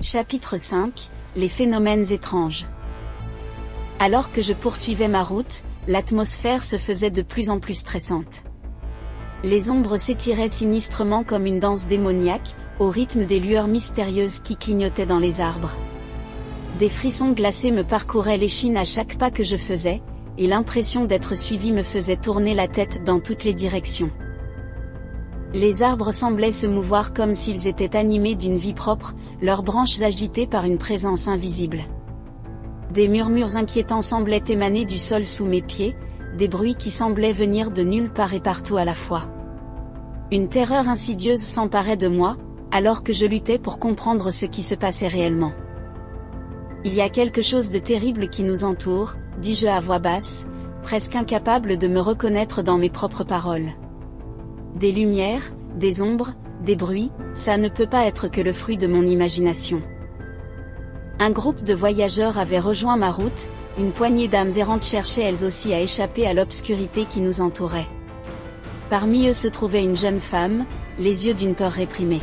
Chapitre 5 Les phénomènes étranges. Alors que je poursuivais ma route, l'atmosphère se faisait de plus en plus stressante. Les ombres s'étiraient sinistrement comme une danse démoniaque, au rythme des lueurs mystérieuses qui clignotaient dans les arbres. Des frissons glacés me parcouraient l'échine à chaque pas que je faisais, et l'impression d'être suivi me faisait tourner la tête dans toutes les directions. Les arbres semblaient se mouvoir comme s'ils étaient animés d'une vie propre, leurs branches agitées par une présence invisible. Des murmures inquiétants semblaient émaner du sol sous mes pieds, des bruits qui semblaient venir de nulle part et partout à la fois. Une terreur insidieuse s'emparait de moi, alors que je luttais pour comprendre ce qui se passait réellement. Il y a quelque chose de terrible qui nous entoure, dis-je à voix basse, presque incapable de me reconnaître dans mes propres paroles. Des lumières, des ombres, des bruits, ça ne peut pas être que le fruit de mon imagination. Un groupe de voyageurs avait rejoint ma route, une poignée d'âmes errantes cherchaient elles aussi à échapper à l'obscurité qui nous entourait. Parmi eux se trouvait une jeune femme, les yeux d'une peur réprimée.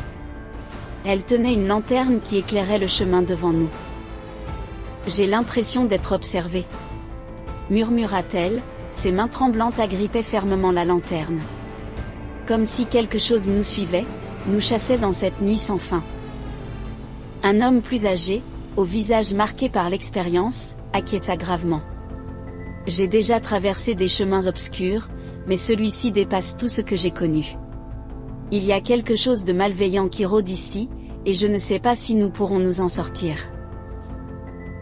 Elle tenait une lanterne qui éclairait le chemin devant nous. J'ai l'impression d'être observée. Murmura-t-elle, ses mains tremblantes agrippaient fermement la lanterne. Comme si quelque chose nous suivait, nous chassait dans cette nuit sans fin. Un homme plus âgé, au visage marqué par l'expérience, acquiesça gravement. J'ai déjà traversé des chemins obscurs, mais celui-ci dépasse tout ce que j'ai connu. Il y a quelque chose de malveillant qui rôde ici, et je ne sais pas si nous pourrons nous en sortir.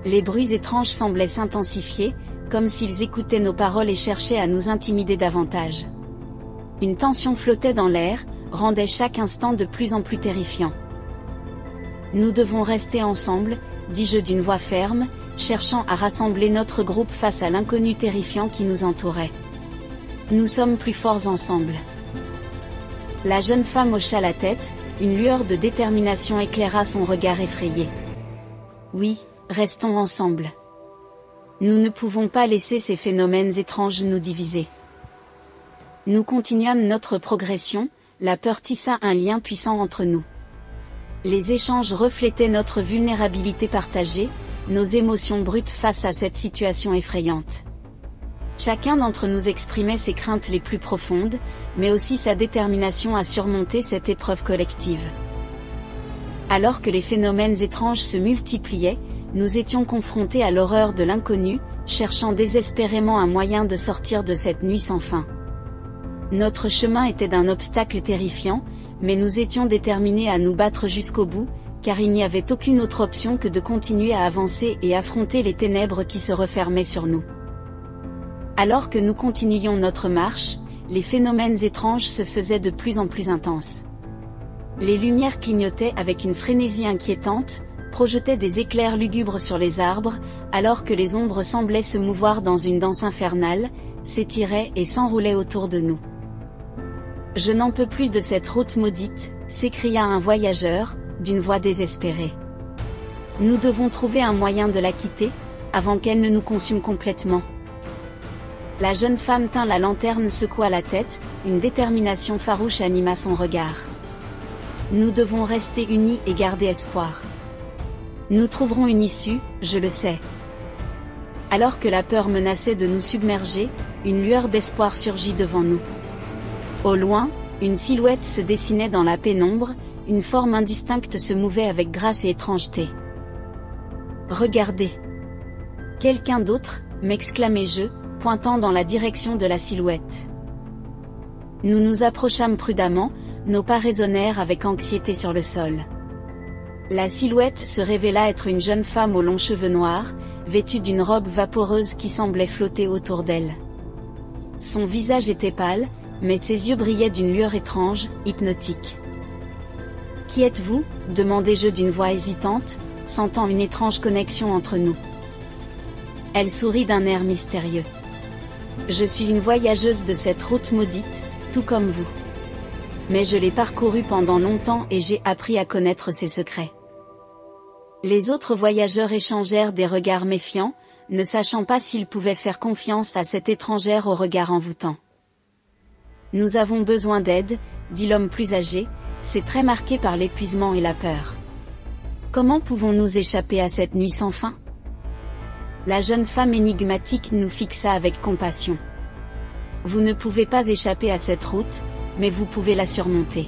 Les bruits étranges semblaient s'intensifier, comme s'ils écoutaient nos paroles et cherchaient à nous intimider davantage. Une tension flottait dans l'air, rendait chaque instant de plus en plus terrifiant. Nous devons rester ensemble, dis-je d'une voix ferme, cherchant à rassembler notre groupe face à l'inconnu terrifiant qui nous entourait. Nous sommes plus forts ensemble. La jeune femme hocha la tête, une lueur de détermination éclaira son regard effrayé. Oui, Restons ensemble. Nous ne pouvons pas laisser ces phénomènes étranges nous diviser. Nous continuâmes notre progression, la peur tissa un lien puissant entre nous. Les échanges reflétaient notre vulnérabilité partagée, nos émotions brutes face à cette situation effrayante. Chacun d'entre nous exprimait ses craintes les plus profondes, mais aussi sa détermination à surmonter cette épreuve collective. Alors que les phénomènes étranges se multipliaient, nous étions confrontés à l'horreur de l'inconnu, cherchant désespérément un moyen de sortir de cette nuit sans fin. Notre chemin était d'un obstacle terrifiant, mais nous étions déterminés à nous battre jusqu'au bout, car il n'y avait aucune autre option que de continuer à avancer et affronter les ténèbres qui se refermaient sur nous. Alors que nous continuions notre marche, les phénomènes étranges se faisaient de plus en plus intenses. Les lumières clignotaient avec une frénésie inquiétante, projetait des éclairs lugubres sur les arbres, alors que les ombres semblaient se mouvoir dans une danse infernale, s'étiraient et s'enroulaient autour de nous. Je n'en peux plus de cette route maudite, s'écria un voyageur, d'une voix désespérée. Nous devons trouver un moyen de la quitter, avant qu'elle ne nous consume complètement. La jeune femme tint la lanterne secoua la tête, une détermination farouche anima son regard. Nous devons rester unis et garder espoir. Nous trouverons une issue, je le sais. Alors que la peur menaçait de nous submerger, une lueur d'espoir surgit devant nous. Au loin, une silhouette se dessinait dans la pénombre, une forme indistincte se mouvait avec grâce et étrangeté. Regardez. Quelqu'un d'autre, m'exclamai-je, pointant dans la direction de la silhouette. Nous nous approchâmes prudemment, nos pas résonnèrent avec anxiété sur le sol. La silhouette se révéla être une jeune femme aux longs cheveux noirs, vêtue d'une robe vaporeuse qui semblait flotter autour d'elle. Son visage était pâle, mais ses yeux brillaient d'une lueur étrange, hypnotique. Qui êtes-vous? demandai-je d'une voix hésitante, sentant une étrange connexion entre nous. Elle sourit d'un air mystérieux. Je suis une voyageuse de cette route maudite, tout comme vous mais je l'ai parcouru pendant longtemps et j'ai appris à connaître ses secrets. Les autres voyageurs échangèrent des regards méfiants, ne sachant pas s'ils pouvaient faire confiance à cette étrangère au regard envoûtant. Nous avons besoin d'aide, dit l'homme plus âgé, c'est très marqué par l'épuisement et la peur. Comment pouvons-nous échapper à cette nuit sans fin? La jeune femme énigmatique nous fixa avec compassion. Vous ne pouvez pas échapper à cette route, mais vous pouvez la surmonter.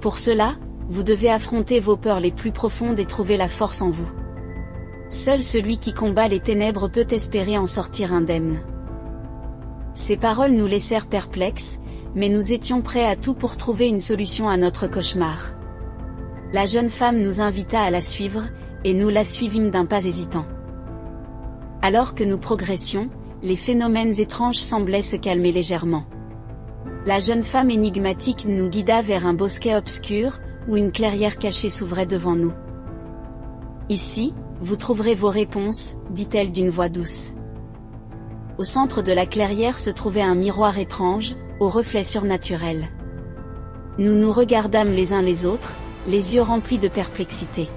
Pour cela, vous devez affronter vos peurs les plus profondes et trouver la force en vous. Seul celui qui combat les ténèbres peut espérer en sortir indemne. Ces paroles nous laissèrent perplexes, mais nous étions prêts à tout pour trouver une solution à notre cauchemar. La jeune femme nous invita à la suivre, et nous la suivîmes d'un pas hésitant. Alors que nous progressions, les phénomènes étranges semblaient se calmer légèrement. La jeune femme énigmatique nous guida vers un bosquet obscur, où une clairière cachée s'ouvrait devant nous. Ici, vous trouverez vos réponses, dit-elle d'une voix douce. Au centre de la clairière se trouvait un miroir étrange, au reflet surnaturel. Nous nous regardâmes les uns les autres, les yeux remplis de perplexité.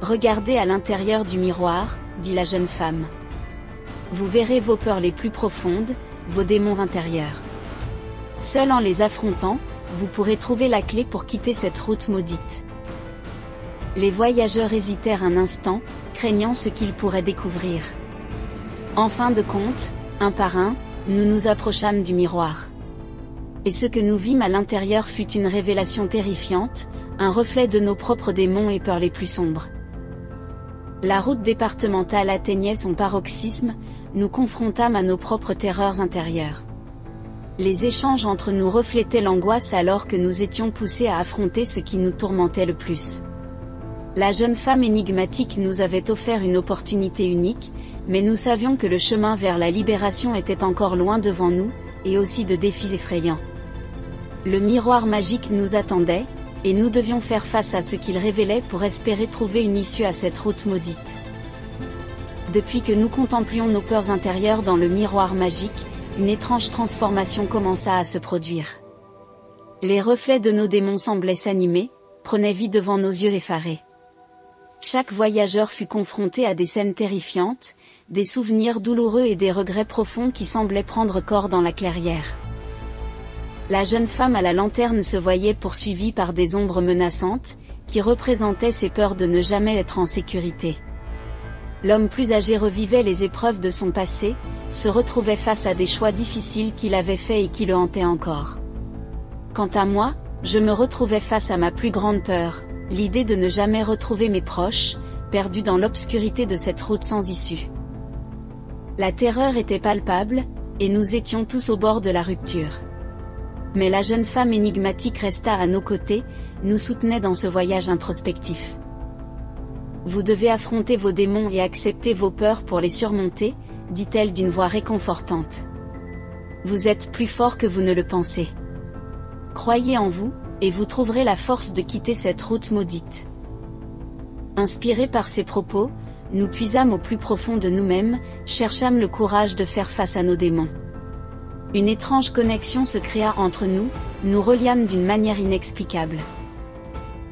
Regardez à l'intérieur du miroir, dit la jeune femme. Vous verrez vos peurs les plus profondes, vos démons intérieurs. Seul en les affrontant, vous pourrez trouver la clé pour quitter cette route maudite. Les voyageurs hésitèrent un instant, craignant ce qu'ils pourraient découvrir. En fin de compte, un par un, nous nous approchâmes du miroir. Et ce que nous vîmes à l'intérieur fut une révélation terrifiante, un reflet de nos propres démons et peurs les plus sombres. La route départementale atteignait son paroxysme, nous confrontâmes à nos propres terreurs intérieures. Les échanges entre nous reflétaient l'angoisse alors que nous étions poussés à affronter ce qui nous tourmentait le plus. La jeune femme énigmatique nous avait offert une opportunité unique, mais nous savions que le chemin vers la libération était encore loin devant nous, et aussi de défis effrayants. Le miroir magique nous attendait, et nous devions faire face à ce qu'il révélait pour espérer trouver une issue à cette route maudite. Depuis que nous contemplions nos peurs intérieures dans le miroir magique, une étrange transformation commença à se produire. Les reflets de nos démons semblaient s'animer, prenaient vie devant nos yeux effarés. Chaque voyageur fut confronté à des scènes terrifiantes, des souvenirs douloureux et des regrets profonds qui semblaient prendre corps dans la clairière. La jeune femme à la lanterne se voyait poursuivie par des ombres menaçantes, qui représentaient ses peurs de ne jamais être en sécurité. L'homme plus âgé revivait les épreuves de son passé, se retrouvait face à des choix difficiles qu'il avait faits et qui le hantaient encore. Quant à moi, je me retrouvais face à ma plus grande peur, l'idée de ne jamais retrouver mes proches, perdus dans l'obscurité de cette route sans issue. La terreur était palpable, et nous étions tous au bord de la rupture. Mais la jeune femme énigmatique resta à nos côtés, nous soutenait dans ce voyage introspectif. Vous devez affronter vos démons et accepter vos peurs pour les surmonter, dit-elle d'une voix réconfortante. Vous êtes plus fort que vous ne le pensez. Croyez en vous, et vous trouverez la force de quitter cette route maudite. Inspirés par ces propos, nous puisâmes au plus profond de nous-mêmes, cherchâmes le courage de faire face à nos démons. Une étrange connexion se créa entre nous, nous reliâmes d'une manière inexplicable.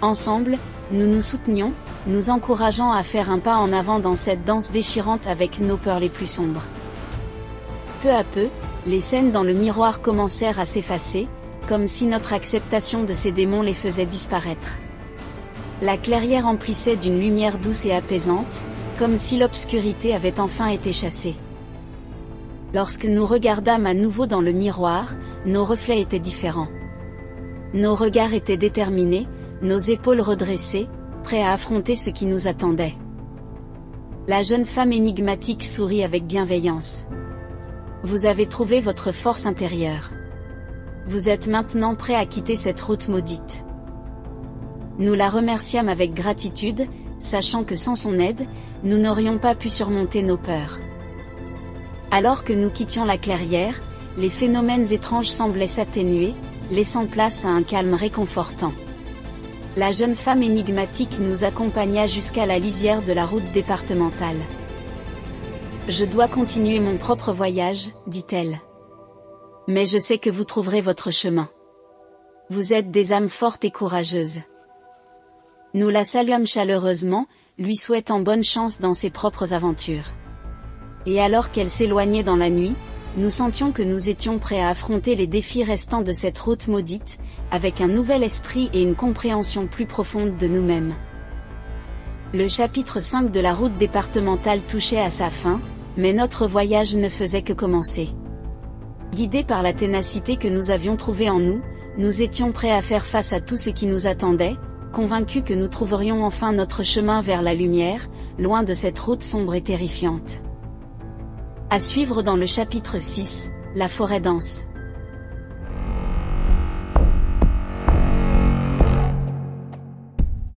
Ensemble, nous nous soutenions, nous encourageant à faire un pas en avant dans cette danse déchirante avec nos peurs les plus sombres. Peu à peu, les scènes dans le miroir commencèrent à s'effacer, comme si notre acceptation de ces démons les faisait disparaître. La clairière emplissait d'une lumière douce et apaisante, comme si l'obscurité avait enfin été chassée. Lorsque nous regardâmes à nouveau dans le miroir, nos reflets étaient différents. Nos regards étaient déterminés, nos épaules redressées, prêts à affronter ce qui nous attendait. La jeune femme énigmatique sourit avec bienveillance. Vous avez trouvé votre force intérieure. Vous êtes maintenant prêt à quitter cette route maudite. Nous la remerciâmes avec gratitude, sachant que sans son aide, nous n'aurions pas pu surmonter nos peurs. Alors que nous quittions la clairière, les phénomènes étranges semblaient s'atténuer, laissant place à un calme réconfortant. La jeune femme énigmatique nous accompagna jusqu'à la lisière de la route départementale. Je dois continuer mon propre voyage, dit-elle. Mais je sais que vous trouverez votre chemin. Vous êtes des âmes fortes et courageuses. Nous la saluâmes chaleureusement, lui souhaitant bonne chance dans ses propres aventures. Et alors qu'elle s'éloignait dans la nuit, nous sentions que nous étions prêts à affronter les défis restants de cette route maudite, avec un nouvel esprit et une compréhension plus profonde de nous-mêmes. Le chapitre 5 de la route départementale touchait à sa fin, mais notre voyage ne faisait que commencer. Guidés par la ténacité que nous avions trouvée en nous, nous étions prêts à faire face à tout ce qui nous attendait, convaincus que nous trouverions enfin notre chemin vers la lumière, loin de cette route sombre et terrifiante. À suivre dans le chapitre 6, la forêt dense.